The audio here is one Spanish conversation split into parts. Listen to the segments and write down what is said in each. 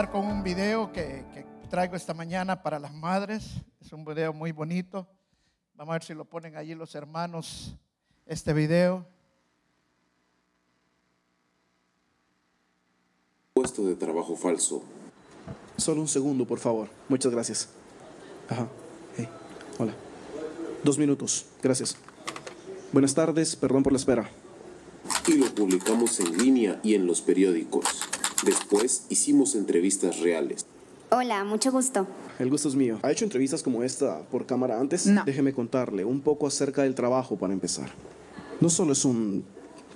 empezar con un video que, que traigo esta mañana para las madres. Es un video muy bonito. Vamos a ver si lo ponen allí los hermanos, este video. Puesto de trabajo falso. Solo un segundo, por favor. Muchas gracias. Ajá. Hey. Hola. Dos minutos. Gracias. Buenas tardes. Perdón por la espera. Y lo publicamos en línea y en los periódicos. Después hicimos entrevistas reales. Hola, mucho gusto. El gusto es mío. ¿Ha hecho entrevistas como esta por cámara antes? No. Déjeme contarle un poco acerca del trabajo para empezar. No solo es un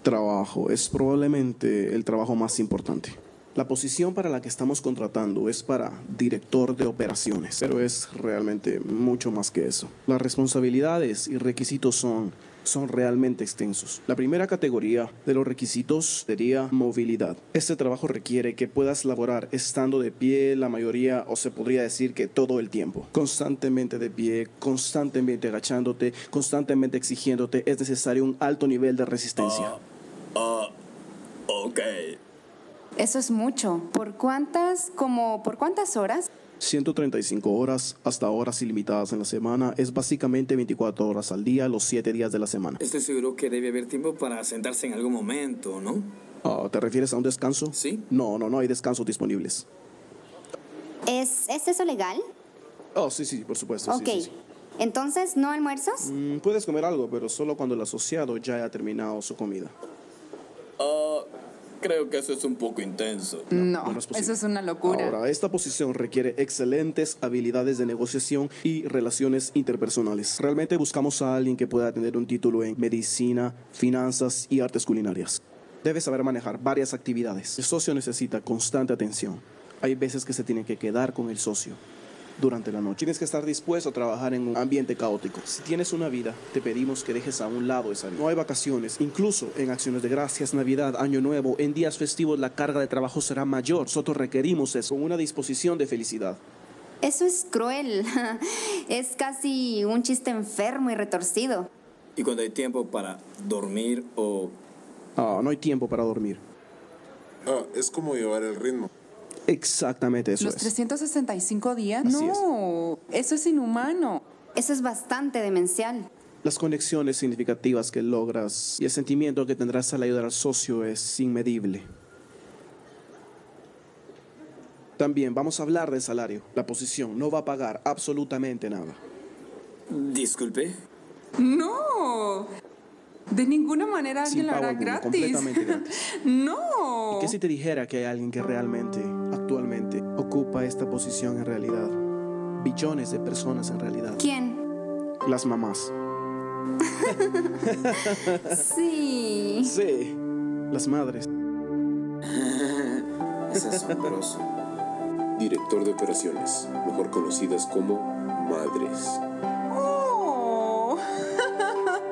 trabajo, es probablemente el trabajo más importante. La posición para la que estamos contratando es para director de operaciones, pero es realmente mucho más que eso. Las responsabilidades y requisitos son son realmente extensos. La primera categoría de los requisitos sería movilidad. Este trabajo requiere que puedas laborar estando de pie la mayoría o se podría decir que todo el tiempo. Constantemente de pie, constantemente agachándote, constantemente exigiéndote. Es necesario un alto nivel de resistencia. Ah, ok. Eso es mucho. ¿Por cuántas, como, por cuántas horas? 135 horas hasta horas ilimitadas en la semana es básicamente 24 horas al día, los 7 días de la semana. Estoy seguro que debe haber tiempo para sentarse en algún momento, ¿no? Ah, ¿Te refieres a un descanso? Sí. No, no, no hay descansos disponibles. ¿Es, ¿Es eso legal? Oh, sí, sí, por supuesto. ok. sí, sí. Entonces, ¿no almuerzos? Mm, puedes comer algo, pero solo cuando el asociado ya haya terminado su comida. Ah, creo que eso es un poco intenso. No, no es posible. eso es una locura. Ahora, esta posición requiere excelentes habilidades de negociación y relaciones interpersonales. Realmente buscamos a alguien que pueda tener un título en medicina, finanzas y artes culinarias. Debe saber manejar varias actividades. El socio necesita constante atención. Hay veces que se tiene que quedar con el socio durante la noche. Tienes que estar dispuesto a trabajar en un ambiente caótico. Si tienes una vida, te pedimos que dejes a un lado esa vida. No hay vacaciones. Incluso en acciones de gracias, Navidad, Año Nuevo, en días festivos la carga de trabajo será mayor. Nosotros requerimos eso, con una disposición de felicidad. Eso es cruel. es casi un chiste enfermo y retorcido. Y cuando hay tiempo para dormir o... Ah, no hay tiempo para dormir. Ah, es como llevar el ritmo. Exactamente eso ¿Los es. 365 días? Así no, eso es inhumano. Eso es bastante demencial. Las conexiones significativas que logras y el sentimiento que tendrás al ayudar al socio es inmedible. También vamos a hablar del salario. La posición no va a pagar absolutamente nada. Disculpe. No, de ninguna manera Sin alguien lo pago hará alguno, gratis. completamente gratis. no. ¿Qué si te dijera que hay alguien que realmente, actualmente, ocupa esta posición en realidad? Billones de personas en realidad. ¿Quién? Las mamás. Sí. Sí, las madres. Es asombroso. Director de operaciones, mejor conocidas como madres. Oh,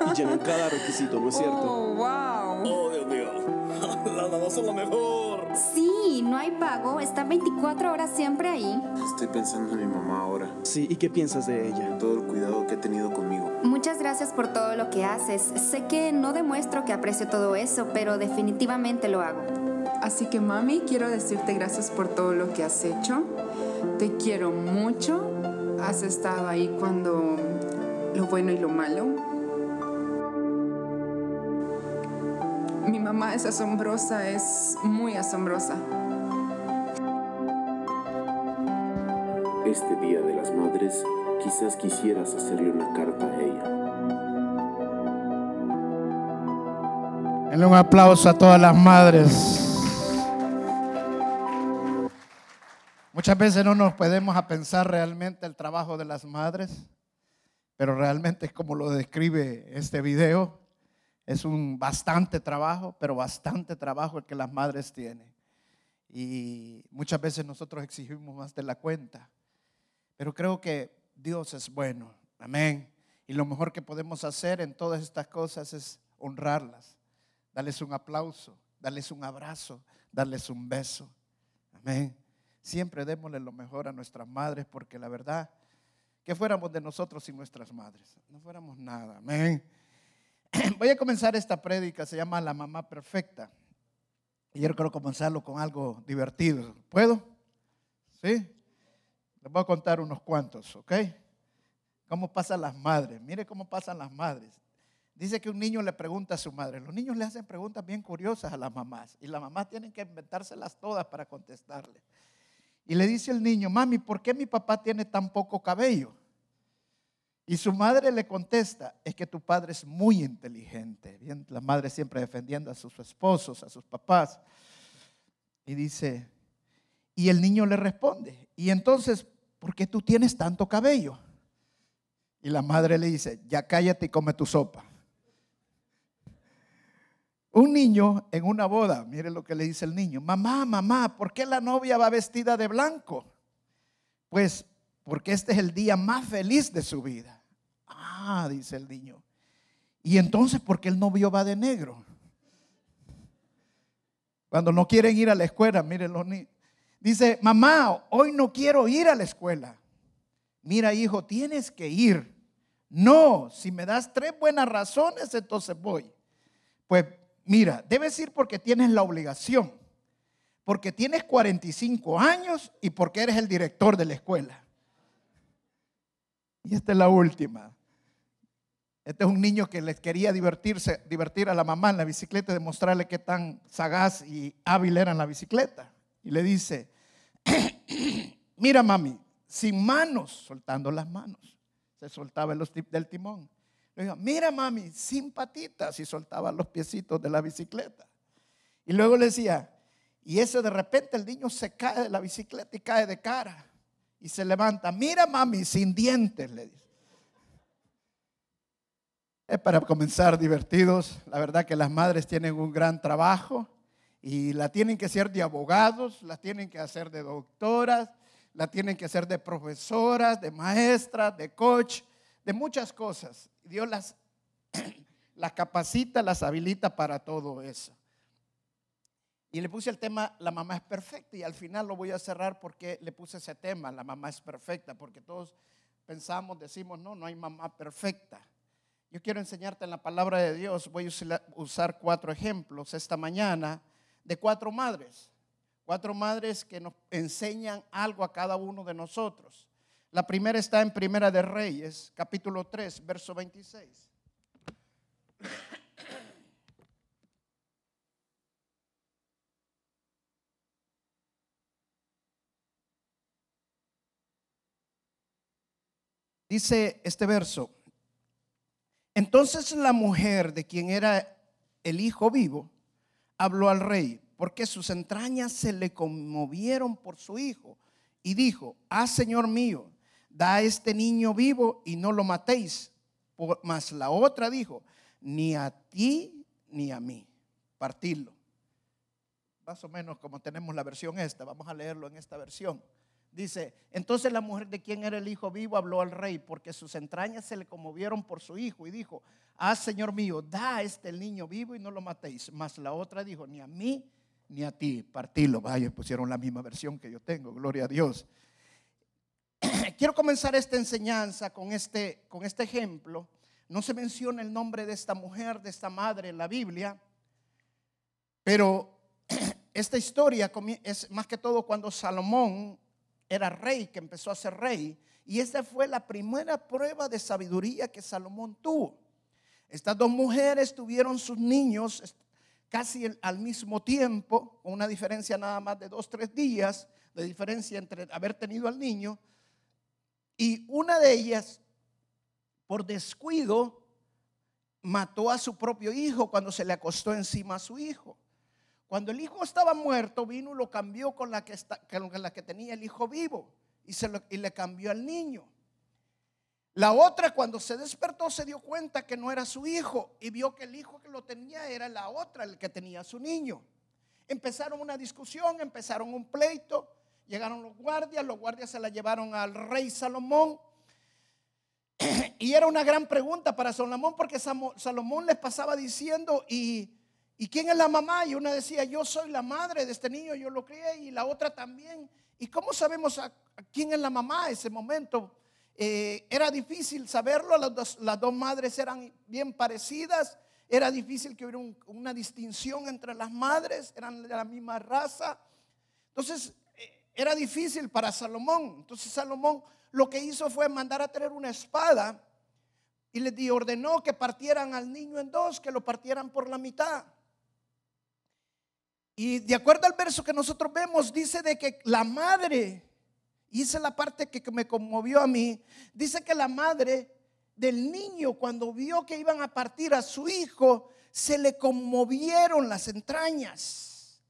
Y llenan cada requisito, ¿no es cierto? oh, wow. Oh, Dios mío. Las mamás son lo mejor. Sí, no hay pago. Está 24 horas siempre ahí. Estoy pensando en mi mamá ahora. Sí, ¿y qué piensas de ella? Todo el cuidado que ha tenido conmigo. Muchas gracias por todo lo que haces. Sé que no demuestro que aprecio todo eso, pero definitivamente lo hago. Así que mami, quiero decirte gracias por todo lo que has hecho. Te quiero mucho. Has estado ahí cuando lo bueno y lo malo. Mi mamá es asombrosa, es muy asombrosa. Este Día de las Madres, quizás quisieras hacerle una carta a ella. Denle un aplauso a todas las madres. Muchas veces no nos podemos a pensar realmente el trabajo de las madres, pero realmente es como lo describe este video. Es un bastante trabajo, pero bastante trabajo el que las madres tienen. Y muchas veces nosotros exigimos más de la cuenta. Pero creo que Dios es bueno. Amén. Y lo mejor que podemos hacer en todas estas cosas es honrarlas, darles un aplauso, darles un abrazo, darles un beso. Amén. Siempre démosle lo mejor a nuestras madres porque la verdad, que fuéramos de nosotros sin nuestras madres? No fuéramos nada. Amén. Voy a comenzar esta prédica, se llama La Mamá Perfecta. Y yo quiero comenzarlo con algo divertido. ¿Puedo? ¿Sí? Les voy a contar unos cuantos, ¿ok? ¿Cómo pasan las madres? Mire cómo pasan las madres. Dice que un niño le pregunta a su madre. Los niños le hacen preguntas bien curiosas a las mamás y las mamás tienen que inventárselas todas para contestarle. Y le dice el niño, mami, ¿por qué mi papá tiene tan poco cabello? Y su madre le contesta, es que tu padre es muy inteligente. La madre siempre defendiendo a sus esposos, a sus papás. Y dice, y el niño le responde, y entonces, ¿por qué tú tienes tanto cabello? Y la madre le dice, ya cállate y come tu sopa. Un niño en una boda, mire lo que le dice el niño, mamá, mamá, ¿por qué la novia va vestida de blanco? Pues porque este es el día más feliz de su vida. Ah, dice el niño. Y entonces, ¿por qué el novio va de negro? Cuando no quieren ir a la escuela, miren los niños. Dice, mamá, hoy no quiero ir a la escuela. Mira, hijo, tienes que ir. No, si me das tres buenas razones, entonces voy. Pues mira, debes ir porque tienes la obligación, porque tienes 45 años y porque eres el director de la escuela. Y esta es la última. Este es un niño que les quería divertirse, divertir a la mamá en la bicicleta, demostrarle qué tan sagaz y hábil era en la bicicleta. Y le dice, mira mami, sin manos, soltando las manos, se soltaba los del timón. Le digo, mira mami, sin patitas, y soltaba los piecitos de la bicicleta. Y luego le decía, y eso de repente el niño se cae de la bicicleta y cae de cara. Y se levanta, mira mami, sin dientes, le dice. Es para comenzar divertidos. La verdad que las madres tienen un gran trabajo y la tienen que hacer de abogados, la tienen que hacer de doctoras, la tienen que hacer de profesoras, de maestras, de coach, de muchas cosas. Dios las, las capacita, las habilita para todo eso. Y le puse el tema, la mamá es perfecta, y al final lo voy a cerrar porque le puse ese tema, la mamá es perfecta, porque todos pensamos, decimos, no, no hay mamá perfecta. Yo quiero enseñarte en la palabra de Dios, voy a usar cuatro ejemplos esta mañana de cuatro madres, cuatro madres que nos enseñan algo a cada uno de nosotros. La primera está en Primera de Reyes, capítulo 3, verso 26. Dice este verso, entonces la mujer de quien era el hijo vivo habló al rey, porque sus entrañas se le conmovieron por su hijo, y dijo, ah, Señor mío, da a este niño vivo y no lo matéis. Mas la otra dijo, ni a ti ni a mí, partirlo. Más o menos como tenemos la versión esta, vamos a leerlo en esta versión. Dice, entonces la mujer de quien era el hijo vivo habló al rey porque sus entrañas se le conmovieron por su hijo y dijo, ah, Señor mío, da a este niño vivo y no lo matéis. Mas la otra dijo, ni a mí ni a ti, partilo. Vaya, pusieron la misma versión que yo tengo, gloria a Dios. Quiero comenzar esta enseñanza con este, con este ejemplo. No se menciona el nombre de esta mujer, de esta madre en la Biblia, pero esta historia es más que todo cuando Salomón era rey, que empezó a ser rey. Y esa fue la primera prueba de sabiduría que Salomón tuvo. Estas dos mujeres tuvieron sus niños casi al mismo tiempo, con una diferencia nada más de dos, tres días de diferencia entre haber tenido al niño. Y una de ellas, por descuido, mató a su propio hijo cuando se le acostó encima a su hijo. Cuando el hijo estaba muerto, vino y lo cambió con la que, está, con la que tenía el hijo vivo y, se y le cambió al niño. La otra, cuando se despertó, se dio cuenta que no era su hijo y vio que el hijo que lo tenía era la otra, el que tenía a su niño. Empezaron una discusión, empezaron un pleito, llegaron los guardias, los guardias se la llevaron al rey Salomón. Y era una gran pregunta para Salomón porque Salomón les pasaba diciendo, y ¿Y quién es la mamá? Y una decía, yo soy la madre de este niño, yo lo crié, y la otra también. ¿Y cómo sabemos quién es la mamá en ese momento? Eh, era difícil saberlo, las dos, madres eran bien parecidas, era difícil que hubiera una distinción entre las madres, eran de la misma raza. Entonces, eh, era difícil para Salomón. Entonces Salomón lo que hizo fue mandar a traer una espada y ordenó que partieran al niño en dos, que lo partieran por la mitad. Y de acuerdo al verso que nosotros vemos, dice de que la madre, y esa es la parte que me conmovió a mí, dice que la madre del niño cuando vio que iban a partir a su hijo, se le conmovieron las entrañas.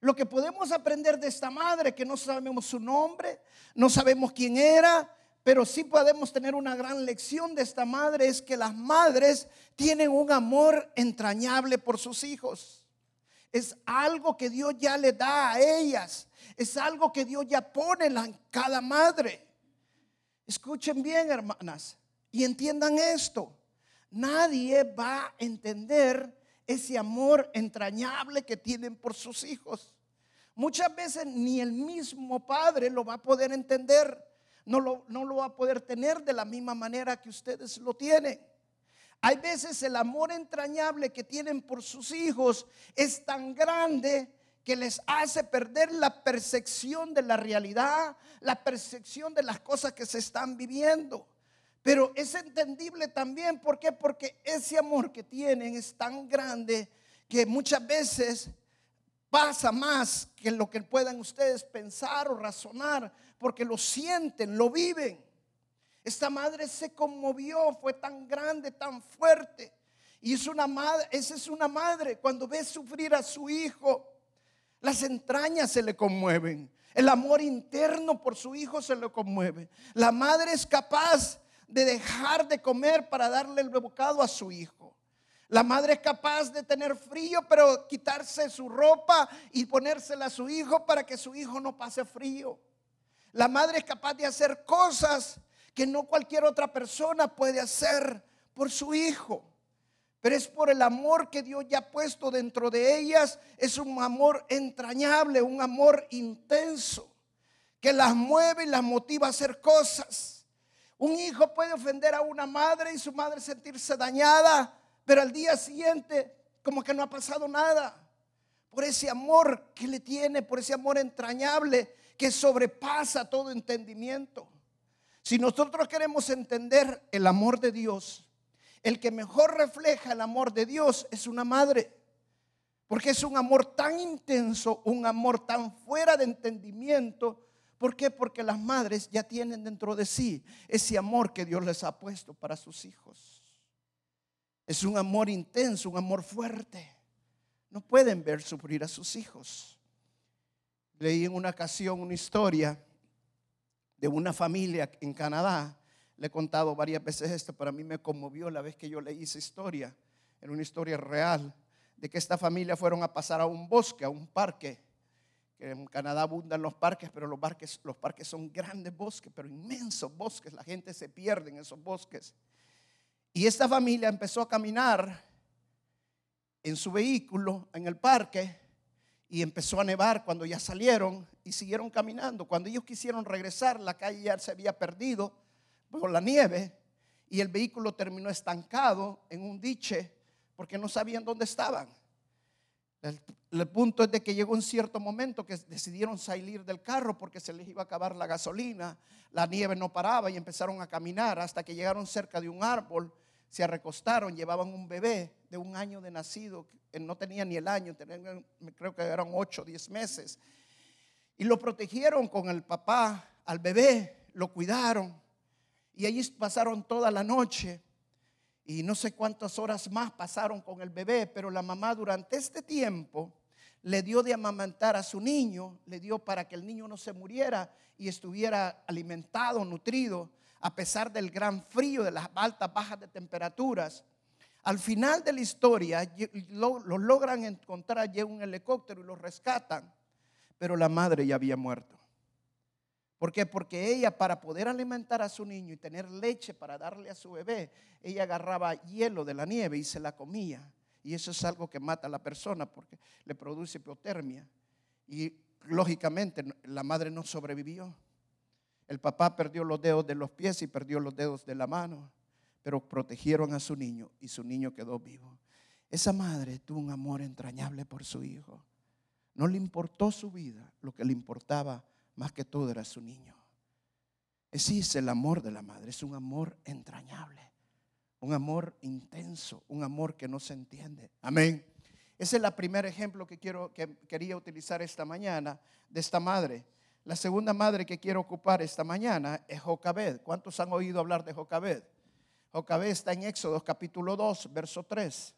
Lo que podemos aprender de esta madre, que no sabemos su nombre, no sabemos quién era, pero sí podemos tener una gran lección de esta madre, es que las madres tienen un amor entrañable por sus hijos. Es algo que Dios ya le da a ellas. Es algo que Dios ya pone en cada madre. Escuchen bien, hermanas, y entiendan esto. Nadie va a entender ese amor entrañable que tienen por sus hijos. Muchas veces ni el mismo padre lo va a poder entender, no lo, no lo va a poder tener de la misma manera que ustedes lo tienen. Hay veces el amor entrañable que tienen por sus hijos es tan grande que les hace perder la percepción de la realidad, la percepción de las cosas que se están viviendo. Pero es entendible también, ¿por qué? Porque ese amor que tienen es tan grande que muchas veces pasa más que lo que puedan ustedes pensar o razonar, porque lo sienten, lo viven. Esta madre se conmovió, fue tan grande, tan fuerte. Y es una madre, esa es una madre cuando ve sufrir a su hijo, las entrañas se le conmueven. El amor interno por su hijo se le conmueve. La madre es capaz de dejar de comer para darle el bocado a su hijo. La madre es capaz de tener frío, pero quitarse su ropa y ponérsela a su hijo para que su hijo no pase frío. La madre es capaz de hacer cosas que no cualquier otra persona puede hacer por su hijo. Pero es por el amor que Dios ya ha puesto dentro de ellas. Es un amor entrañable, un amor intenso, que las mueve y las motiva a hacer cosas. Un hijo puede ofender a una madre y su madre sentirse dañada, pero al día siguiente como que no ha pasado nada. Por ese amor que le tiene, por ese amor entrañable que sobrepasa todo entendimiento. Si nosotros queremos entender el amor de Dios, el que mejor refleja el amor de Dios es una madre. Porque es un amor tan intenso, un amor tan fuera de entendimiento, ¿Por qué? Porque las madres ya tienen dentro de sí ese amor que Dios les ha puesto para sus hijos. Es un amor intenso, un amor fuerte. No pueden ver sufrir a sus hijos. Leí en una ocasión una historia de una familia en Canadá. Le he contado varias veces esto, pero a mí me conmovió la vez que yo leí esa historia. Era una historia real de que esta familia fueron a pasar a un bosque, a un parque en Canadá abundan los parques, pero los parques, los parques son grandes bosques, pero inmensos bosques. La gente se pierde en esos bosques. Y esta familia empezó a caminar en su vehículo en el parque y empezó a nevar cuando ya salieron y siguieron caminando. Cuando ellos quisieron regresar, la calle ya se había perdido por la nieve y el vehículo terminó estancado en un diche porque no sabían dónde estaban. El, punto es de que llegó un cierto momento que decidieron salir del carro porque se les iba a acabar la gasolina, la nieve no paraba y empezaron a caminar hasta que llegaron cerca de un árbol, se recostaron, llevaban un bebé de un año de nacido, no tenía ni el año, creo que eran 8 o 10 meses, y lo protegieron con el papá al bebé, lo cuidaron. Y allí pasaron toda la noche. Y no sé cuántas horas más pasaron con el bebé, pero la mamá durante este tiempo le dio de amamantar a su niño, le dio para que el niño no se muriera y estuviera alimentado, nutrido, a pesar del gran frío, de las altas, bajas de temperaturas. Al final de la historia, lo, logran encontrar, llega un helicóptero y lo rescatan, pero la madre ya había muerto. ¿Por qué? Porque ella para poder alimentar a su niño y tener leche para darle a su bebé, ella agarraba hielo de la nieve y se la comía. Y eso es algo que mata a la persona porque le produce hipotermia. Y lógicamente la madre no sobrevivió. El papá perdió los dedos de los pies y perdió los dedos de la mano, pero protegieron a su niño y su niño quedó vivo. Esa madre tuvo un amor entrañable por su hijo. No le importó su vida, lo que le importaba más que todo era su niño. Ese es el amor de la madre, es un amor entrañable, un amor intenso, un amor que no se entiende. Amén. Ese es el primer ejemplo que, quiero, que quería utilizar esta mañana de esta madre. La segunda madre que quiero ocupar esta mañana es Jocabed. ¿Cuántos han oído hablar de Jocabed? Jocabed está en Éxodo capítulo 2, verso 3.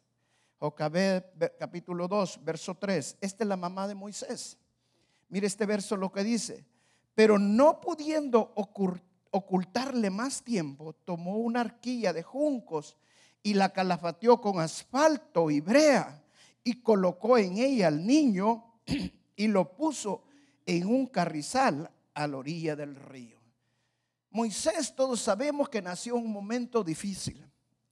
Jocabed capítulo 2, verso 3. Esta es la mamá de Moisés. Mire este verso lo que dice. Pero no pudiendo ocultarle más tiempo, tomó una arquilla de juncos y la calafateó con asfalto y brea y colocó en ella al niño y lo puso en un carrizal a la orilla del río. Moisés, todos sabemos que nació en un momento difícil,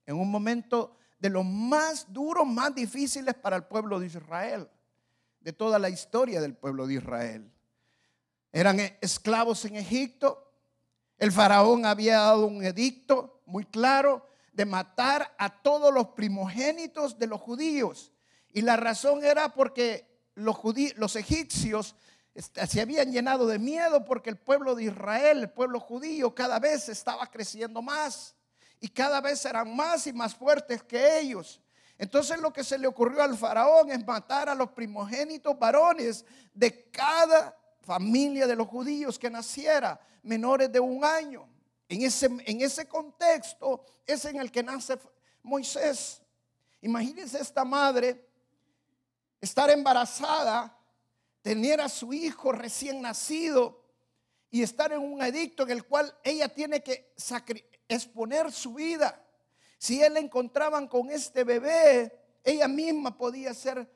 en un momento de los más duros, más difíciles para el pueblo de Israel, de toda la historia del pueblo de Israel. Eran esclavos en Egipto, el faraón había dado un edicto muy claro de matar a todos los primogénitos de los judíos. Y la razón era porque los, los egipcios este, se habían llenado de miedo porque el pueblo de Israel, el pueblo judío, cada vez estaba creciendo más y cada vez eran más y más fuertes que ellos. Entonces lo que se le ocurrió al faraón es matar a los primogénitos varones de cada familia de los judíos que naciera menores de un año. En ese, en ese contexto es en el que nace Moisés. Imagínense esta madre estar embarazada, tener a su hijo recién nacido y estar en un edicto en el cual ella tiene que exponer su vida. Si él la encontraban con este bebé, ella misma podía ser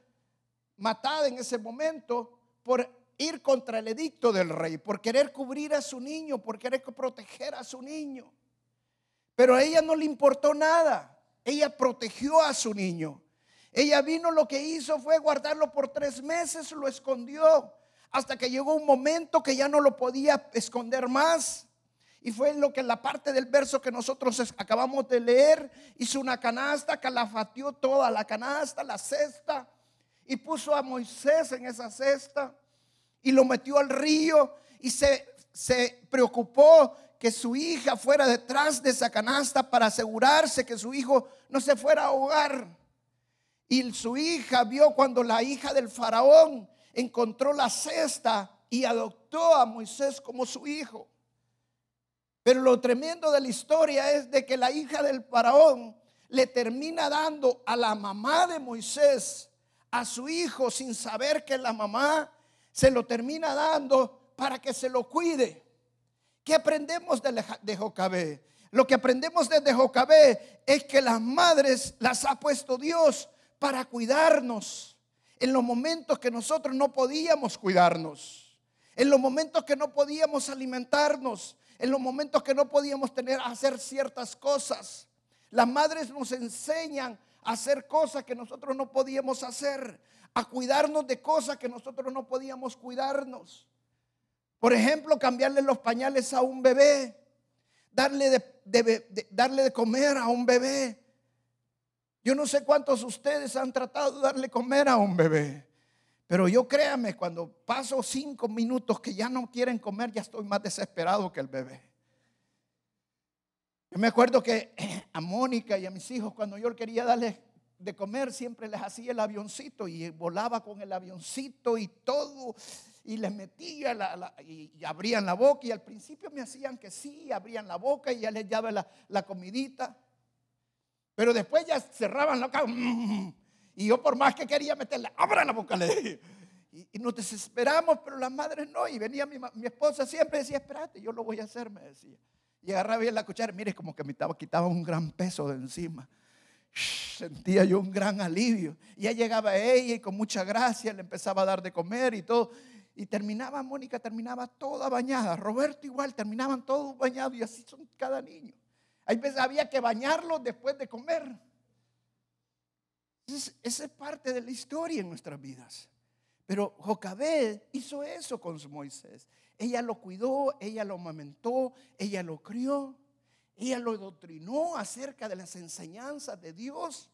matada en ese momento por ir contra el edicto del rey, por querer cubrir a su niño, por querer proteger a su niño. Pero a ella no le importó nada. Ella protegió a su niño. Ella vino, lo que hizo fue guardarlo por tres meses, lo escondió, hasta que llegó un momento que ya no lo podía esconder más. Y fue lo que en la parte del verso que nosotros acabamos de leer, hizo una canasta, calafateó toda la canasta, la cesta, y puso a Moisés en esa cesta, y lo metió al río, y se, se preocupó que su hija fuera detrás de esa canasta para asegurarse que su hijo no se fuera a ahogar. Y su hija vio cuando la hija del faraón encontró la cesta y adoptó a Moisés como su hijo. Pero lo tremendo de la historia es de que la hija del faraón le termina dando a la mamá de Moisés a su hijo sin saber que la mamá se lo termina dando para que se lo cuide. ¿Qué aprendemos de, de Jocabé? Lo que aprendemos desde Jocabé es que las madres las ha puesto Dios para cuidarnos en los momentos que nosotros no podíamos cuidarnos, en los momentos que no podíamos alimentarnos, en los momentos que no podíamos tener hacer ciertas cosas. Las madres nos enseñan a hacer cosas que nosotros no podíamos hacer, a cuidarnos de cosas que nosotros no podíamos cuidarnos. Por ejemplo, cambiarle los pañales a un bebé, darle de, darle de comer a un bebé, yo no sé cuántos de ustedes han tratado de darle comer a un bebé. Pero yo créame, cuando paso cinco minutos que ya no quieren comer, ya estoy más desesperado que el bebé. Yo me acuerdo que a Mónica y a mis hijos, cuando yo quería darles de comer, siempre les hacía el avioncito y volaba con el avioncito y todo. Y les metía la, y, abrían la boca. Y al principio me hacían que sí, abrían la boca y ya les daba la, comidita. Pero después ya cerraban la boca. Y yo por más que quería meterle, abra la boca, le dije. Y, nos desesperamos, pero las madres no. Y venía mi, mi, esposa siempre decía, espérate, yo lo voy a hacer, me decía. Y agarraba bien la cuchara, mire, como que me estaba, quitaba un gran peso de encima. sentía yo un gran alivio. Y ya llegaba ella y con mucha gracia le empezaba a dar de comer y todo. Y terminaba, Mónica terminaba toda bañada. Roberto igual, terminaban todos bañados y así son cada niño. Hay veces había que bañarlos después de comer. Esa es parte de la historia en nuestras vidas. Pero Jocabed hizo eso con Moisés. Ella lo cuidó, ella lo amamentó, ella lo crió, ella lo doctrinó acerca de las enseñanzas de Dios.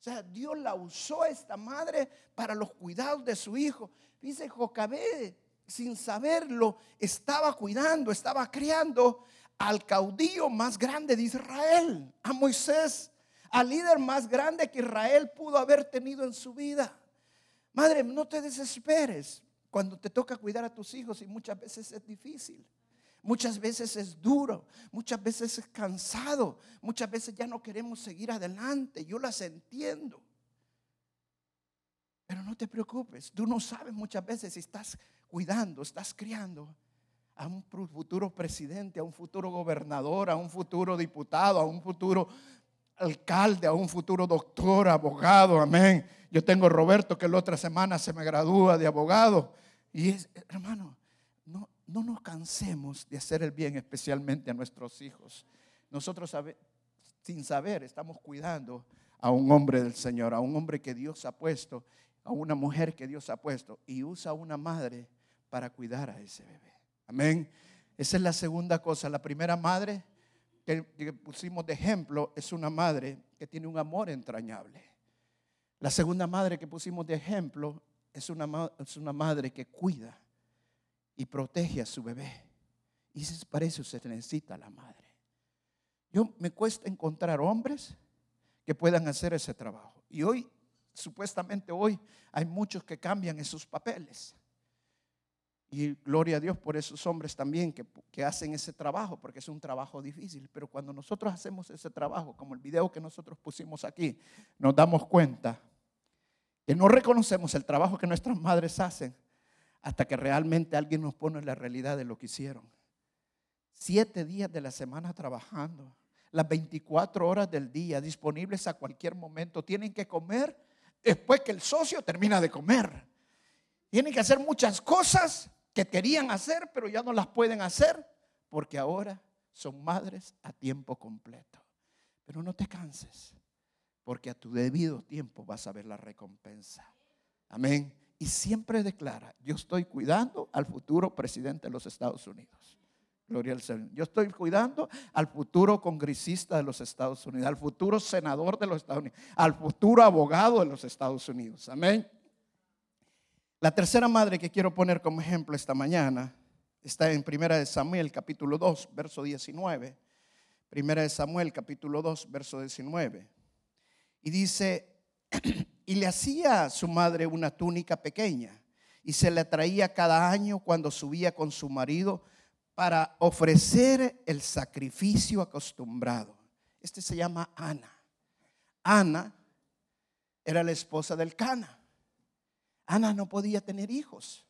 O sea, Dios la usó esta madre para los cuidados de su hijo. Dice Jocabed, sin saberlo, estaba cuidando, estaba criando al caudillo más grande de Israel, a Moisés, al líder más grande que Israel pudo haber tenido en su vida. Madre, no te desesperes cuando te toca cuidar a tus hijos y muchas veces es difícil. Muchas veces es duro, muchas veces es cansado, muchas veces ya no queremos seguir adelante. Yo las entiendo. Pero no te preocupes, tú no sabes muchas veces si estás cuidando, estás criando a un futuro presidente, a un futuro gobernador, a un futuro diputado, a un futuro alcalde, a un futuro doctor, abogado, amén. Yo tengo Roberto que la otra semana se me gradúa de abogado. Y es, hermano, no, no nos cansemos de hacer el bien, especialmente a nuestros hijos. Nosotros sin saber estamos cuidando a un hombre del Señor, a un hombre que Dios ha puesto, a una mujer que Dios ha puesto y usa una madre para cuidar a ese bebé. Amén. Esa es la segunda cosa. La primera madre que, pusimos de ejemplo es una madre que tiene un amor entrañable. La segunda madre que pusimos de ejemplo es una, es una madre que cuida y protege a su bebé. Y para eso se necesita la madre. Yo me cuesta encontrar hombres que puedan hacer ese trabajo. Y hoy, supuestamente hoy, hay muchos que cambian esos papeles. Y gloria a Dios por esos hombres también que, que, hacen ese trabajo, porque es un trabajo difícil. Pero cuando nosotros hacemos ese trabajo, como el video que nosotros pusimos aquí, nos damos cuenta que no reconocemos el trabajo que nuestras madres hacen hasta que realmente alguien nos pone la realidad de lo que hicieron. Siete días de la semana trabajando, las 24 horas del día disponibles a cualquier momento. Tienen que comer después que el socio termina de comer. Tienen que hacer muchas cosas que querían hacer, pero ya no las pueden hacer porque ahora son madres a tiempo completo. Pero no te canses, porque a tu debido tiempo vas a ver la recompensa. Amén. Y siempre declara, yo estoy cuidando al futuro presidente de los Estados Unidos. Gloria al Señor. Yo estoy cuidando al futuro congresista de los Estados Unidos, al futuro senador de los Estados Unidos, al futuro abogado de los Estados Unidos. Amén. La tercera madre que quiero poner como ejemplo esta mañana está en Primera de Samuel capítulo 2, verso 19. Primera de Samuel capítulo 2, verso 19. Y dice, y le hacía a su madre una túnica pequeña y se la traía cada año cuando subía con su marido para ofrecer el sacrificio acostumbrado. Este se llama Ana. Ana era la esposa del Cana. Ana no podía tener hijos.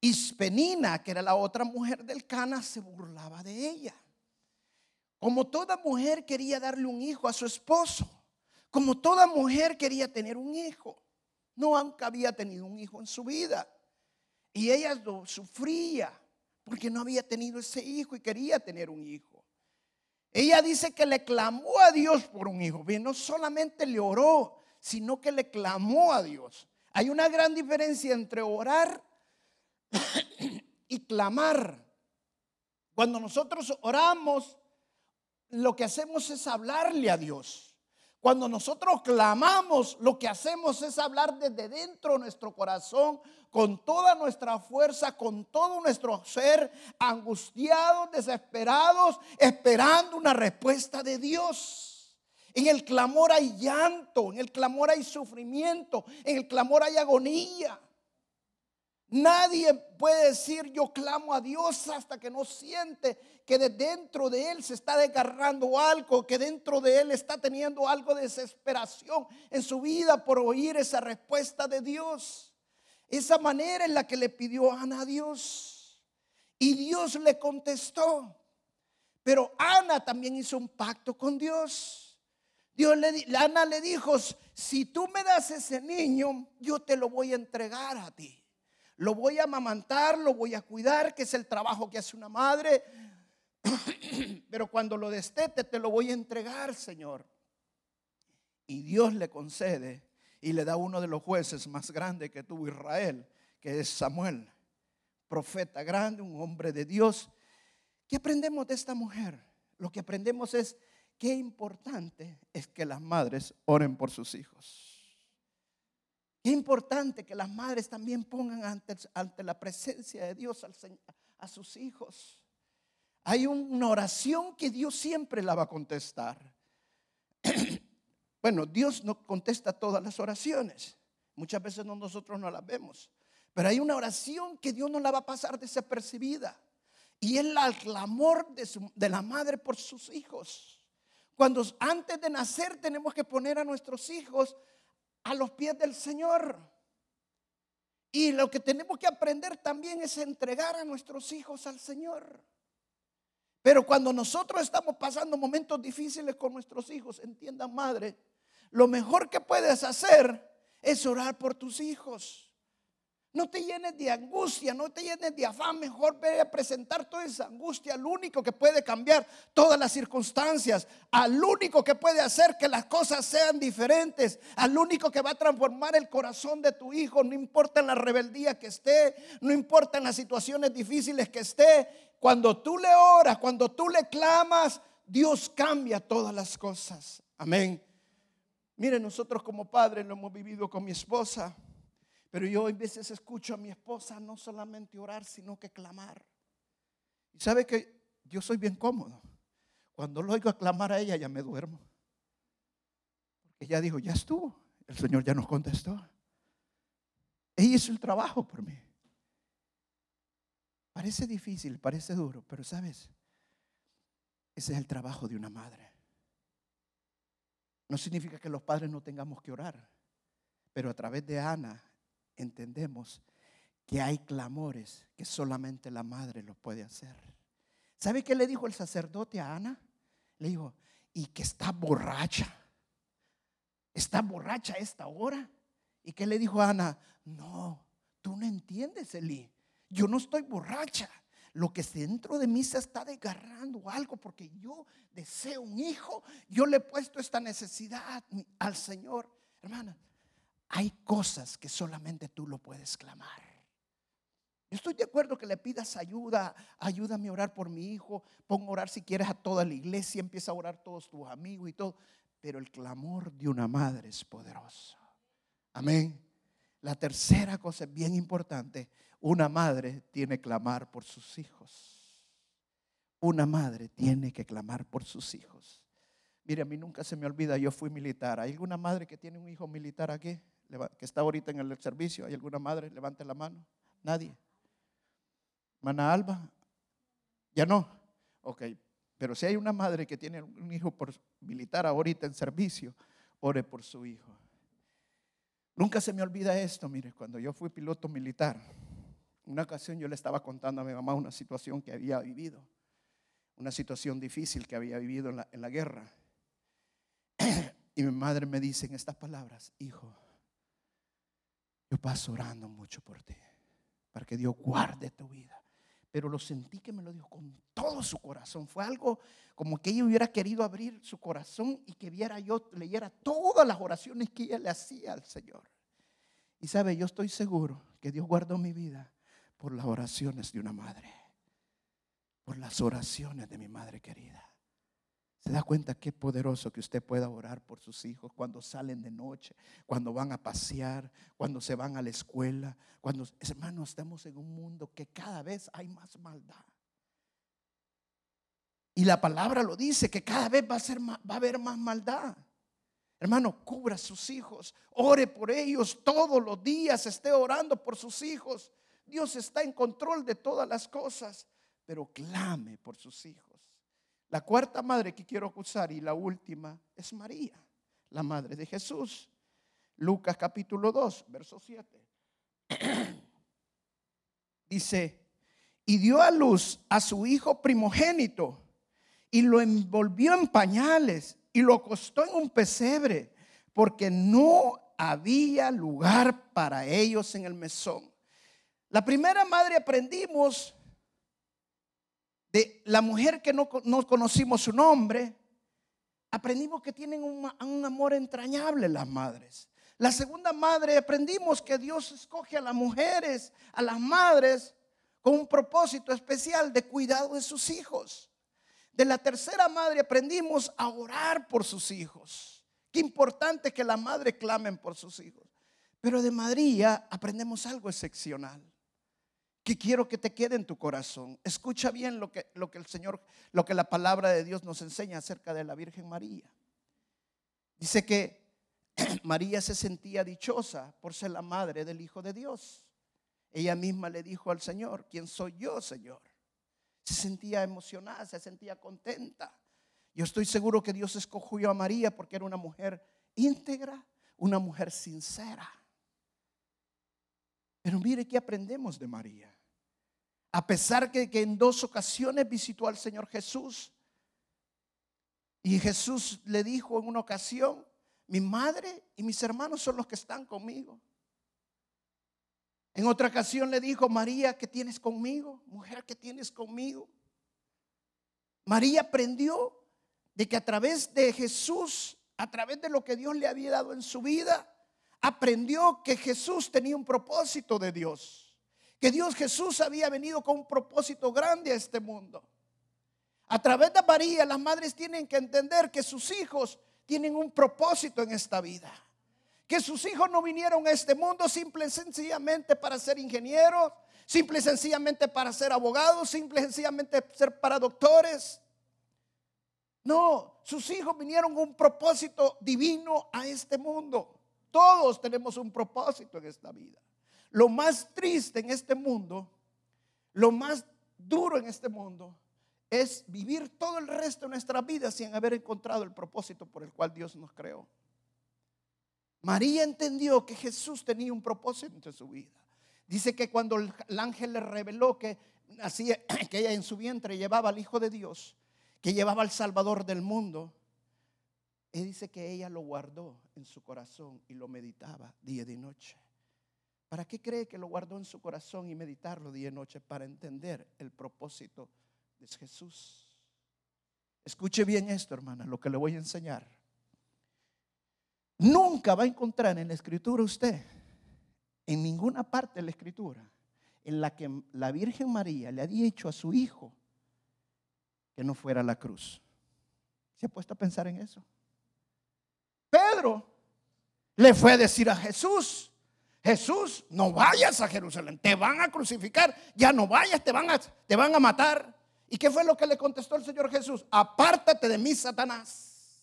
Ispenina, que era la otra mujer del Cana, se burlaba de ella. Como toda mujer quería darle un hijo a su esposo, como toda mujer quería tener un hijo, no nunca había tenido un hijo en su vida. Y ella lo sufría porque no había tenido ese hijo y quería tener un hijo. Ella dice que le clamó a Dios por un hijo. Bien, no solamente le oró, sino que le clamó a Dios. Hay una gran diferencia entre orar y clamar. Cuando nosotros oramos, lo que hacemos es hablarle a Dios. Cuando nosotros clamamos, lo que hacemos es hablar desde dentro de nuestro corazón, con toda nuestra fuerza, con todo nuestro ser, angustiados, desesperados, esperando una respuesta de Dios. En el clamor hay llanto, en el clamor hay sufrimiento, en el clamor hay agonía. Nadie puede decir yo clamo a Dios hasta que no siente que de dentro de él se está desgarrando algo, que dentro de él está teniendo algo de desesperación en su vida por oír esa respuesta de Dios. Esa manera en la que le pidió Ana a Dios. Y Dios le contestó. Pero Ana también hizo un pacto con Dios. Dios le, Ana le dijo, si tú me das ese niño, yo te lo voy a entregar a ti. Lo voy a amamantar, lo voy a cuidar, que es el trabajo que hace una madre. Pero cuando lo destete, te lo voy a entregar, Señor. Y Dios le concede y le da uno de los jueces más grandes que tuvo Israel, que es Samuel, profeta grande, un hombre de Dios. ¿Qué aprendemos de esta mujer? Lo que aprendemos es qué importante es que las madres oren por sus hijos. Qué importante que las madres también pongan ante, la presencia de Dios a sus hijos. Hay una oración que Dios siempre la va a contestar. Bueno, Dios no contesta todas las oraciones. Muchas veces no- nosotros no las vemos. Pero hay una oración que Dios no la va a pasar desapercibida. Y es el clamor de la madre por sus hijos. Cuando antes de nacer tenemos que poner a nuestros hijos a los pies del Señor. Y lo que tenemos que aprender también es entregar a nuestros hijos al Señor. Pero cuando nosotros estamos pasando momentos difíciles con nuestros hijos, entiendan madre, lo mejor que puedes hacer es orar por tus hijos. No te llenes de angustia, no te llenes de afán. Mejor ve a presentar toda esa angustia al único que puede cambiar todas las circunstancias, al único que puede hacer que las cosas sean diferentes, al único que va a transformar el corazón de tu hijo, no importa en la rebeldía que esté, no importa en las situaciones difíciles que esté. Cuando tú le oras, cuando tú le clamas, Dios cambia todas las cosas. Amén. Mire, nosotros como padres lo hemos vivido con mi esposa. Pero yo a veces escucho a mi esposa no solamente orar, sino que clamar. Y sabe que yo soy bien cómodo. Cuando lo oigo clamar a ella, ya me duermo. Ella dijo, ya estuvo. El Señor ya nos contestó. Ella hizo el trabajo por mí. Parece difícil, parece duro, pero sabes, ese es el trabajo de una madre. No significa que los padres no tengamos que orar, pero a través de Ana entendemos que hay clamores que solamente la madre los puede hacer. ¿Sabe qué le dijo el sacerdote a Ana? Le dijo, y que está borracha. ¿Está borracha a esta hora? ¿Y qué le dijo a Ana? No, tú no entiendes, Eli. Yo no estoy borracha. Lo que dentro de mí se está desgarrando algo porque yo deseo un hijo. Yo le he puesto esta necesidad al Señor. Hermana, hay cosas que solamente tú lo puedes clamar. Yo estoy de acuerdo que le pidas ayuda, ayúdame a orar por mi hijo, pon a orar si quieres a toda la iglesia, empieza a orar todos tus amigos y todo, pero el clamor de una madre es poderoso. Amén. La tercera cosa es bien importante, una madre tiene que clamar por sus hijos. Una madre tiene que clamar por sus hijos. Mire, a mí nunca se me olvida, yo fui militar. ¿Hay alguna madre que tiene un hijo militar aquí? Que está ahorita en el servicio. ¿Hay alguna madre? Levante la mano. Nadie. Mana Alba. Ya no. Ok. Pero si hay una madre que tiene un hijo por militar ahorita en servicio, ore por su hijo. Nunca se me olvida esto, mire, cuando yo fui piloto militar, una ocasión yo le estaba contando a mi mamá una situación que había vivido, una situación difícil que había vivido en la, en la guerra. Y mi madre me dice en estas palabras, hijo, yo paso orando mucho por ti, para que Dios guarde tu vida. Pero lo sentí que me lo dijo con todo su corazón. Fue algo como que ella hubiera querido abrir su corazón y que viera yo, leyera todas las oraciones que ella le hacía al Señor. Y sabe, yo estoy seguro que Dios guardó mi vida por las oraciones de una madre, por las oraciones de mi madre querida. ¿Se da cuenta qué poderoso que usted pueda orar por sus hijos cuando salen de noche, cuando van a pasear, cuando se van a la escuela? Cuando, hermanos, estamos en un mundo que cada vez hay más maldad. Y la palabra lo dice que cada vez va a, ser, va a haber más maldad. Hermano, cubra a sus hijos, ore por ellos todos los días, esté orando por sus hijos. Dios está en control de todas las cosas, pero clame por sus hijos. La cuarta madre que quiero acusar y la última es María, la madre de Jesús. Lucas capítulo 2, verso 7. Dice, y dio a luz a su hijo primogénito y lo envolvió en pañales y lo acostó en un pesebre porque no había lugar para ellos en el mesón. La primera madre aprendimos de la mujer que no, no conocimos su nombre, aprendimos que tienen un, un amor entrañable las madres. La segunda madre aprendimos que Dios escoge a las mujeres, a las madres, con un propósito especial de cuidado de sus hijos. De la tercera madre aprendimos a orar por sus hijos. Qué importante que la madre clamen por sus hijos. Pero de María aprendemos algo excepcional que quiero que te quede en tu corazón. Escucha bien lo que, lo que el Señor, lo que la palabra de Dios nos enseña acerca de la Virgen María. Dice que María se sentía dichosa por ser la madre del Hijo de Dios. Ella misma le dijo al Señor, ¿quién soy yo, Señor? Se sentía emocionada, se sentía contenta. Yo estoy seguro que Dios escogió a María porque era una mujer íntegra, una mujer sincera. Pero mire qué aprendemos de María. A pesar que, que en dos ocasiones visitó al Señor Jesús, y Jesús le dijo en una ocasión, mi madre y mis hermanos son los que están conmigo. En otra ocasión le dijo, María, ¿qué tienes conmigo? Mujer, ¿qué tienes conmigo? María aprendió de que a través de Jesús, a través de lo que Dios le había dado en su vida, aprendió que Jesús tenía un propósito de Dios. Que Dios Jesús había venido con un propósito grande a este mundo. A través de María, las madres tienen que entender que sus hijos tienen un propósito en esta vida. Que sus hijos no vinieron a este mundo simple y sencillamente para ser ingenieros, simple y sencillamente para ser abogados, simple y sencillamente ser para doctores. No, sus hijos vinieron con un propósito divino a este mundo. Todos tenemos un propósito en esta vida. Lo más triste en este mundo, lo más duro en este mundo, es vivir todo el resto de nuestra vida sin haber encontrado el propósito por el cual Dios nos creó. María entendió que Jesús tenía un propósito en su vida. Dice que cuando el ángel le reveló que, que ella en su vientre llevaba al Hijo de Dios, que llevaba al Salvador del mundo, él dice que ella lo guardó en su corazón y lo meditaba día y noche. ¿Para qué cree que lo guardó en su corazón y meditarlo día y noche? Para entender el propósito de Jesús. Escuche bien esto, hermana, lo que le voy a enseñar. Nunca va a encontrar en la escritura usted, en ninguna parte de la escritura, en la que la Virgen María le ha dicho a su hijo que no fuera a la cruz. ¿Se ha puesto a pensar en eso? Pedro le fue a decir a Jesús, Jesús, no vayas a Jerusalén, te van a crucificar, ya no vayas, te van a, te van a matar. ¿Y qué fue lo que le contestó el Señor Jesús? Apártate de mí, Satanás.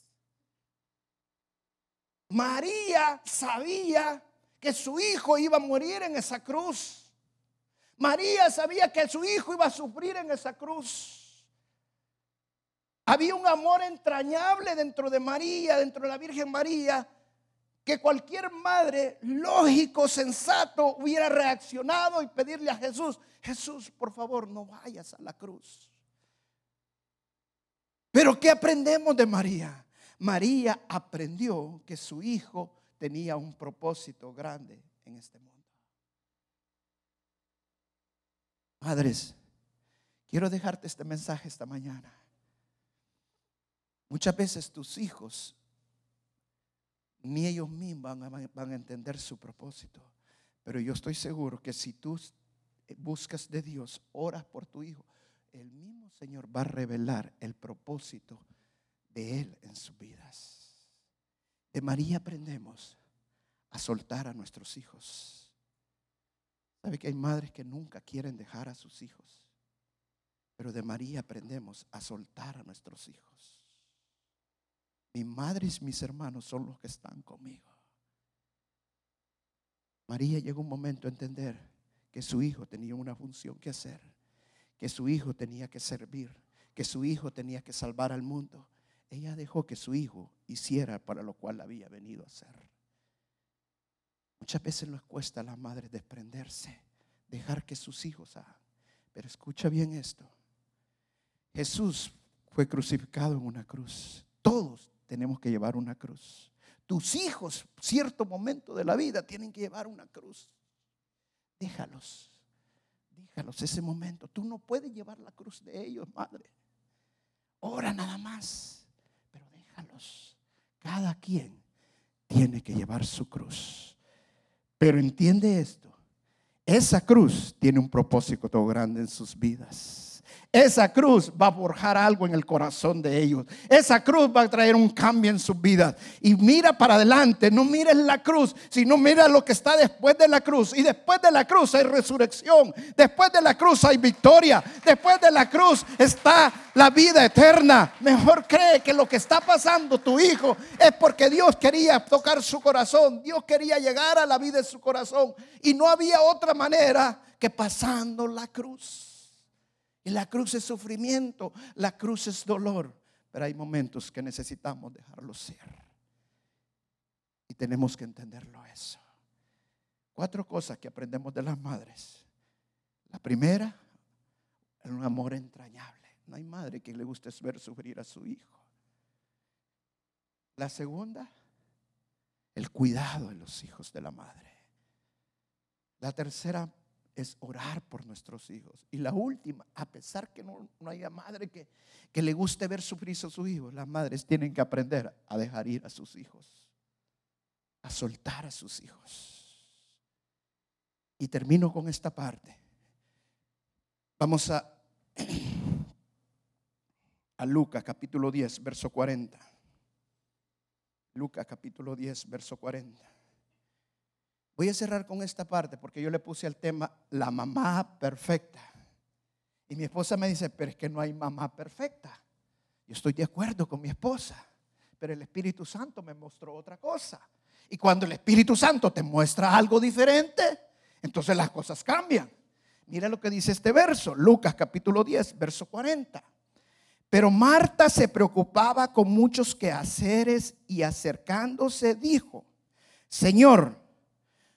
María sabía que su hijo iba a morir en esa cruz. María sabía que su hijo iba a sufrir en esa cruz. Había un amor entrañable dentro de María, dentro de la Virgen María, que cualquier madre lógico, sensato, hubiera reaccionado y pedirle a Jesús, Jesús, por favor, no vayas a la cruz. Pero ¿qué aprendemos de María? María aprendió que su hijo tenía un propósito grande en este mundo. Madres, quiero dejarte este mensaje esta mañana. Muchas veces tus hijos, ni ellos mismos van a, entender su propósito. Pero yo estoy seguro que si tú buscas de Dios, oras por tu hijo, el mismo Señor va a revelar el propósito de Él en sus vidas. De María aprendemos a soltar a nuestros hijos. ¿Sabe que hay madres que nunca quieren dejar a sus hijos? Pero de María aprendemos a soltar a nuestros hijos. Mi madre y mis hermanos son los que están conmigo. María llegó un momento a entender que su hijo tenía una función que hacer, que su hijo tenía que servir, que su hijo tenía que salvar al mundo. Ella dejó que su hijo hiciera para lo cual había venido a hacer. Muchas veces nos cuesta a las madres desprenderse, dejar que sus hijos hagan. Pero escucha bien esto. Jesús fue crucificado en una cruz. Todos tenemos que llevar una cruz. Tus hijos, cierto momento de la vida, tienen que llevar una cruz. Déjalos, déjalos ese momento. Tú no puedes llevar la cruz de ellos, madre. Ora nada más, pero déjalos. Cada quien tiene que llevar su cruz. Pero entiende esto, esa cruz tiene un propósito todo grande en sus vidas. Esa cruz va a forjar algo en el corazón de ellos. Esa cruz va a traer un cambio en sus vidas. Y mira para adelante, no mires la cruz, sino mira lo que está después de la cruz. Y después de la cruz hay resurrección. Después de la cruz hay victoria. Después de la cruz está la vida eterna. Mejor cree que lo que está pasando tu hijo es porque Dios quería tocar su corazón. Dios quería llegar a la vida de su corazón. Y no había otra manera que pasando la cruz. Y la cruz es sufrimiento, la cruz es dolor. Pero hay momentos que necesitamos dejarlo ser. Y tenemos que entenderlo eso. Cuatro cosas que aprendemos de las madres. La primera, un amor entrañable. No hay madre que le guste ver sufrir a su hijo. La segunda, el cuidado de los hijos de la madre. La tercera, es orar por nuestros hijos. Y la última, a pesar que no, haya madre que, que, le guste ver sufrir a sus hijos, las madres tienen que aprender a dejar ir a sus hijos, a soltar a sus hijos. Y termino con esta parte. Vamos a, a Lucas capítulo 10, verso 40. Lucas capítulo 10, verso 40. Voy a cerrar con esta parte porque yo le puse al tema la mamá perfecta. Y mi esposa me dice, pero es que no hay mamá perfecta. Yo estoy de acuerdo con mi esposa, pero el Espíritu Santo me mostró otra cosa. Y cuando el Espíritu Santo te muestra algo diferente, entonces las cosas cambian. Mira lo que dice este verso, Lucas capítulo 10, verso 40. Pero Marta se preocupaba con muchos quehaceres y acercándose dijo, Señor,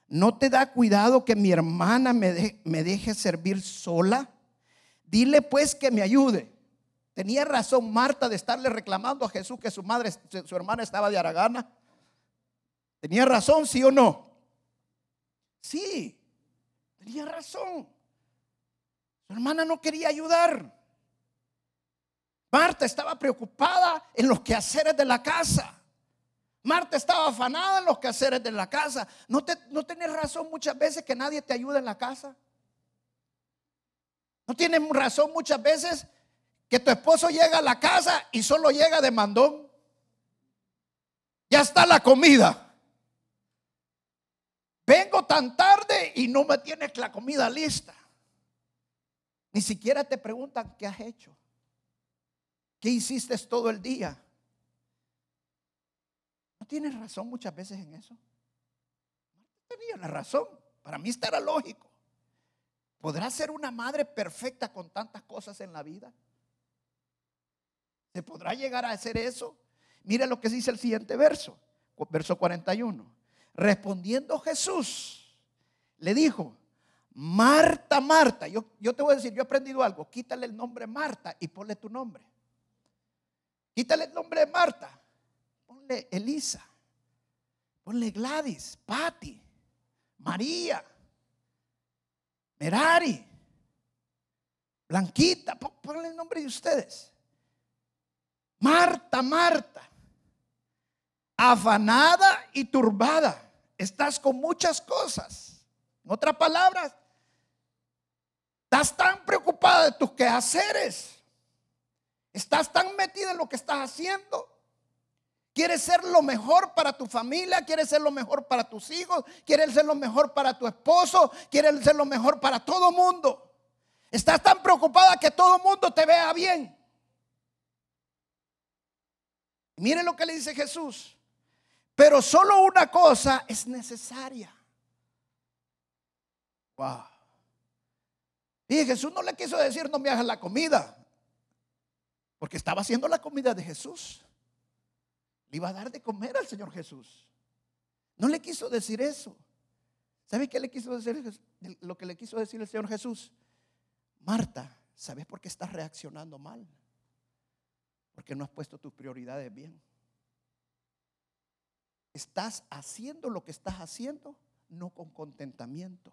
¿No te da cuidado que mi hermana me, me deje servir sola? Dile pues que me ayude. Tenía razón Marta de estarle reclamando a Jesús que su madre, su hermana estaba de Aragana. ¿Tenía razón, sí o no? Sí, tenía razón. Su hermana no quería ayudar. Marta estaba preocupada en los quehaceres de la casa. Marta estaba afanada en los quehaceres de la casa. ¿No, te, no tienes razón muchas veces que nadie te ayuda en la casa? ¿No tienes razón muchas veces que tu esposo llega a la casa y solo llega de mandón? Ya está la comida. Vengo tan tarde y no me tienes la comida lista. Ni siquiera te preguntan qué has hecho. ¿Qué hiciste todo el día? Tienes razón muchas veces en eso? tenía la razón. Para mí esto lógico. ¿Podrá ser una madre perfecta con tantas cosas en la vida? ¿Se podrá llegar a hacer eso? Mire lo que dice el siguiente verso, verso 41. Respondiendo Jesús, le dijo, Marta, Marta, yo, yo te voy a decir, yo he aprendido algo, quítale el nombre Marta y ponle tu nombre. Quítale el nombre de Marta ponle Elisa, ponle Gladys, Patty, María, Merari, Blanquita, ponle el nombre de ustedes. Marta, Marta, afanada y turbada, estás con muchas cosas. En otras palabras, estás tan preocupada de tus quehaceres, estás tan metida en lo que estás haciendo Quieres ser lo mejor para tu familia, quieres ser lo mejor para tus hijos, quieres ser lo mejor para tu esposo, quieres ser lo mejor para todo mundo. Estás tan preocupada que todo mundo te vea bien. Mire lo que le dice Jesús. Pero solo una cosa es necesaria. Wow. Y Jesús no le quiso decir no me hagas la comida, porque estaba haciendo la comida de Jesús iba a dar de comer al Señor Jesús. No le quiso decir eso. ¿Sabe qué le quiso decir? Lo que le quiso decir el Señor Jesús. Marta, ¿sabes por qué estás reaccionando mal? Porque no has puesto tus prioridades bien. Estás haciendo lo que estás haciendo, no con contentamiento.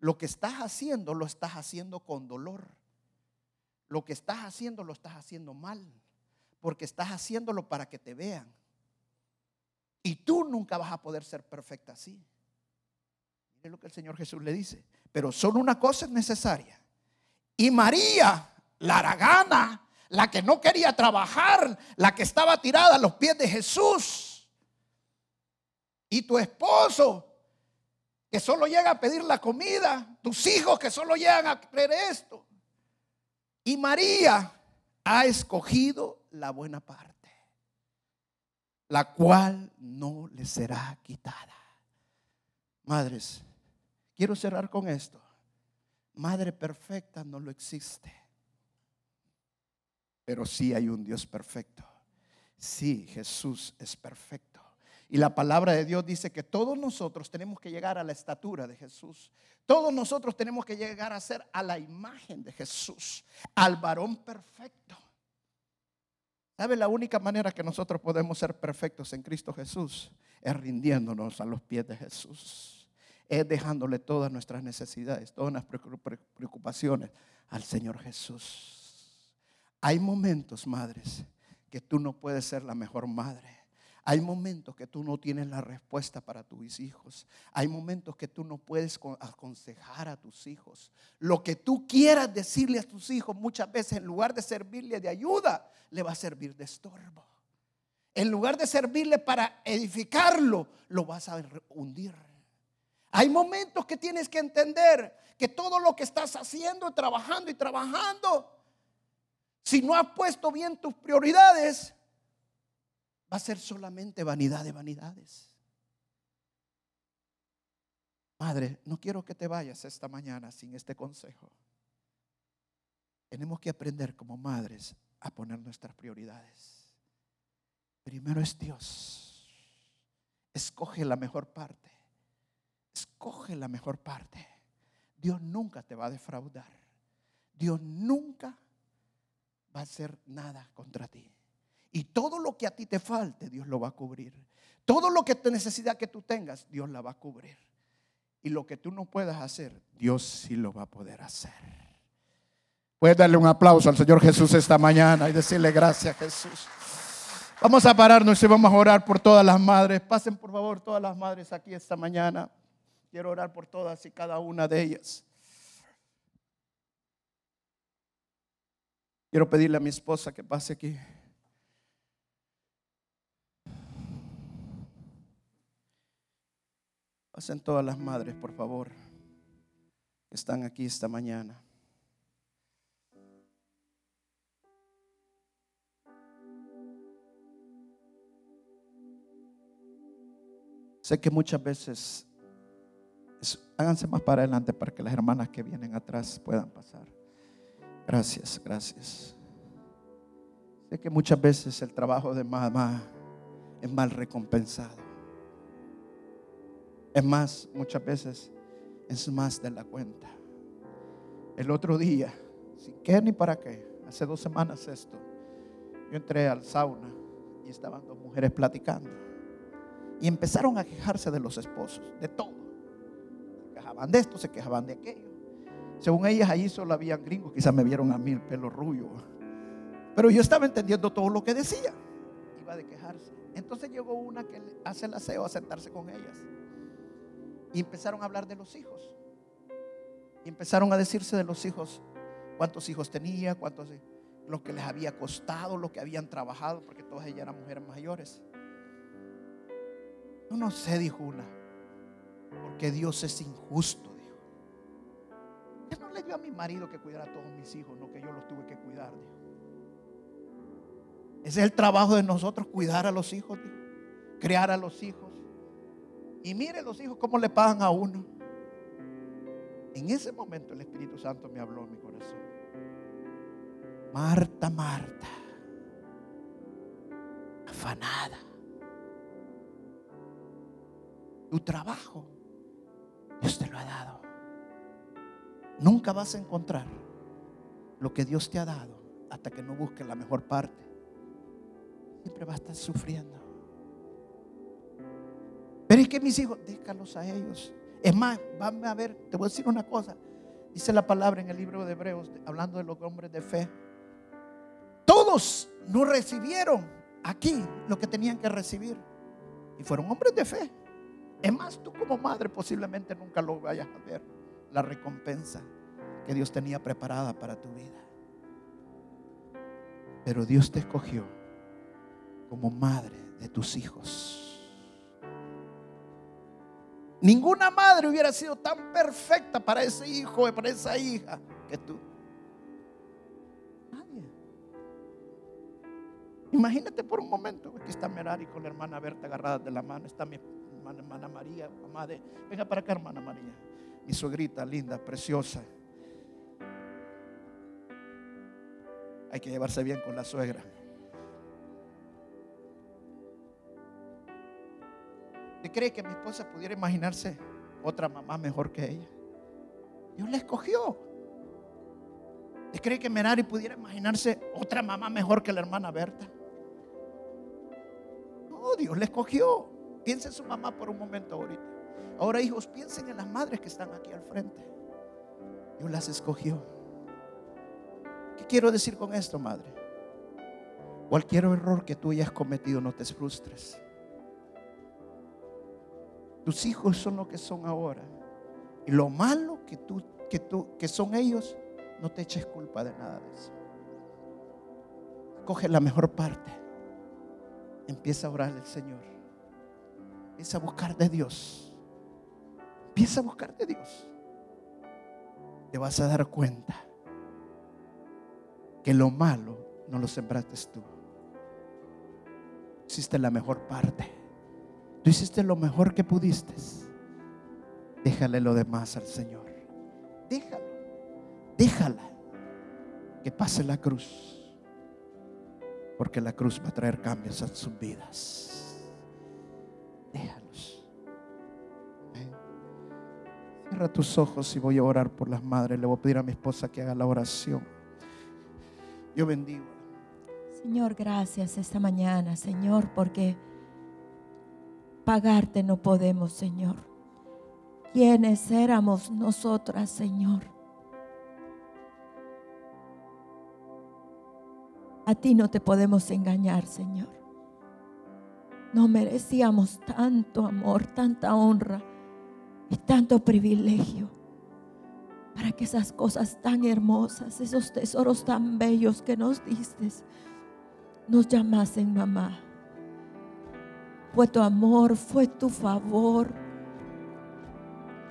Lo que estás haciendo, lo estás haciendo con dolor. Lo que estás haciendo, lo estás haciendo mal porque estás haciéndolo para que te vean. Y tú nunca vas a poder ser perfecta así. Mire lo que el Señor Jesús le dice. Pero solo una cosa es necesaria. Y María, la aragana, la que no quería trabajar, la que estaba tirada a los pies de Jesús. Y tu esposo, que solo llega a pedir la comida, tus hijos que solo llegan a creer esto. Y María ha escogido la buena parte, la cual no le será quitada. Madres, quiero cerrar con esto. Madre perfecta no lo existe. Pero sí hay un Dios perfecto. Sí, Jesús es perfecto. Y la palabra de Dios dice que todos nosotros tenemos que llegar a la estatura de Jesús. Todos nosotros tenemos que llegar a ser a la imagen de Jesús, al varón perfecto. ¿Sabe? La única manera que nosotros podemos ser perfectos en Cristo Jesús es rindiéndonos a los pies de Jesús. Es dejándole todas nuestras necesidades, todas nuestras preocupaciones al Señor Jesús. Hay momentos, madres, que tú no puedes ser la mejor madre. Hay momentos que tú no tienes la respuesta para tus hijos. Hay momentos que tú no puedes aconsejar a tus hijos. Lo que tú quieras decirle a tus hijos muchas veces en lugar de servirle de ayuda, le va a servir de estorbo. En lugar de servirle para edificarlo, lo vas a hundir. Hay momentos que tienes que entender que todo lo que estás haciendo, trabajando y trabajando, si no has puesto bien tus prioridades, va a ser solamente vanidad de vanidades. Madre, no quiero que te vayas esta mañana sin este consejo. Tenemos que aprender como madres a poner nuestras prioridades. Primero es Dios. Escoge la mejor parte. Escoge la mejor parte. Dios nunca te va a defraudar. Dios nunca va a hacer nada contra ti. Y todo lo que a ti te falte, Dios lo va a cubrir. Todo lo que te necesidad que tú tengas, Dios la va a cubrir. Y lo que tú no puedas hacer, Dios sí lo va a poder hacer. Puedes darle un aplauso al Señor Jesús esta mañana y decirle gracias Jesús. Vamos a pararnos y vamos a orar por todas las madres. Pasen por favor todas las madres aquí esta mañana. Quiero orar por todas y cada una de ellas. Quiero pedirle a mi esposa que pase aquí. Pasen todas las madres, por favor, que están aquí esta mañana. Sé que muchas veces, háganse más para adelante para que las hermanas que vienen atrás puedan pasar. Gracias, gracias. Sé que muchas veces el trabajo de mamá es mal recompensado. Es más, muchas veces es más de la cuenta. El otro día, sin qué ni para qué, hace dos semanas esto, yo entré al sauna y estaban dos mujeres platicando. Y empezaron a quejarse de los esposos, de todo. Se quejaban de esto, se quejaban de aquello. Según ellas, allí solo habían gringos. Quizás me vieron a mí el pelo rubio. Pero yo estaba entendiendo todo lo que decía. Iba de quejarse. Entonces llegó una que hace el aseo a sentarse con ellas. Y empezaron a hablar de los hijos. Y empezaron a decirse de los hijos. Cuántos hijos tenía, cuántos, lo que les había costado, lo que habían trabajado, porque todas ellas eran mujeres mayores. Yo no sé, dijo una, porque Dios es injusto no le dio a mi marido que cuidara a todos mis hijos, no que yo los tuve que cuidar. Ese es el trabajo de nosotros, cuidar a los hijos, crear a los hijos. Y mire los hijos cómo le pagan a uno. En ese momento el Espíritu Santo me habló en mi corazón. Marta, Marta, afanada. Tu trabajo, Dios te lo ha dado. Nunca vas a encontrar lo que Dios te ha dado hasta que no busques la mejor parte. Siempre vas a estar sufriendo. Pero es que mis hijos, déjalos a ellos. Es más, vamos a ver, te voy a decir una cosa. Dice la palabra en el libro de Hebreos, hablando de los hombres de fe. Todos no recibieron aquí lo que tenían que recibir. Y fueron hombres de fe. Es más, tú como madre posiblemente nunca lo vayas a ver la recompensa que Dios tenía preparada para tu vida. Pero Dios te escogió como madre de tus hijos. Ninguna madre hubiera sido tan perfecta para ese hijo para esa hija que tú. Nadie. Imagínate por un momento, aquí está Merari con la hermana Berta agarrada de la mano, está mi hermana, hermana María, mamá de, venga para acá hermana María, mi suegrita linda, preciosa. Hay que llevarse bien con la suegra. ¿Usted cree que mi esposa pudiera imaginarse otra mamá mejor que ella? Dios la escogió. ¿Usted cree que Merari pudiera imaginarse otra mamá mejor que la hermana Berta? No, Dios la escogió. Piensa en su mamá por un momento ahorita. Ahora, hijos, piensen en las madres que están aquí al frente. Dios las escogió. ¿Qué quiero decir con esto, madre? Cualquier error que tú hayas cometido, no te frustres. Tus hijos son lo que son ahora. Y lo malo que tú, que tú, que son ellos, no te eches culpa de nada de eso. Coge la mejor parte. Empieza a orar al Señor. Empieza a buscar de Dios. Empieza a buscar de Dios. Te vas a dar cuenta que lo malo no lo sembraste tú. Hiciste la mejor parte. Tú hiciste lo mejor que pudiste. Déjale lo demás al Señor. Déjalo. Déjala. Que pase la cruz. Porque la cruz va a traer cambios a sus vidas. Déjalos. Cierra tus ojos y voy a orar por las madres. Le voy a pedir a mi esposa que haga la oración. Yo bendigo. Señor, gracias esta mañana, Señor, porque pagarte no podemos, Señor. ¿Quiénes éramos nosotras, Señor? A ti no te podemos engañar, Señor. No merecíamos tanto amor, tanta honra y tanto privilegio para que esas cosas tan hermosas, esos tesoros tan bellos que nos diste, nos llamasen mamá. Fue tu amor, fue tu favor.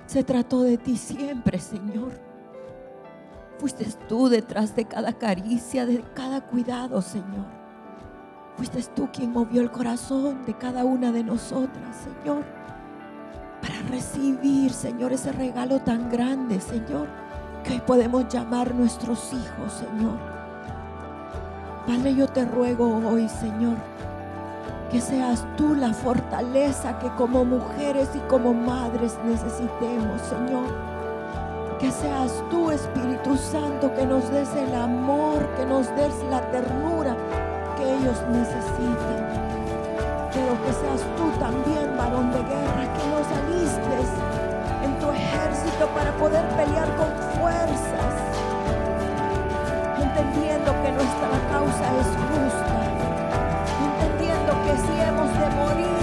Se trató de ti siempre, Señor. Fuiste tú detrás de cada caricia, de cada cuidado, Señor. Fuiste tú quien movió el corazón de cada una de nosotras, Señor. Para recibir, Señor, ese regalo tan grande, Señor, que hoy podemos llamar nuestros hijos, Señor. Padre, yo te ruego hoy, Señor, que seas tú la fortaleza que como mujeres y como madres necesitemos, Señor. Que seas tú, Espíritu Santo, que nos des el amor, que nos des la ternura que ellos necesitan. Pero que seas tú también, varón de guerra, que nos alistes en tu ejército para poder pelear con fuerzas, entendiendo que nuestra causa es justa sabiendo que si hemos de morir,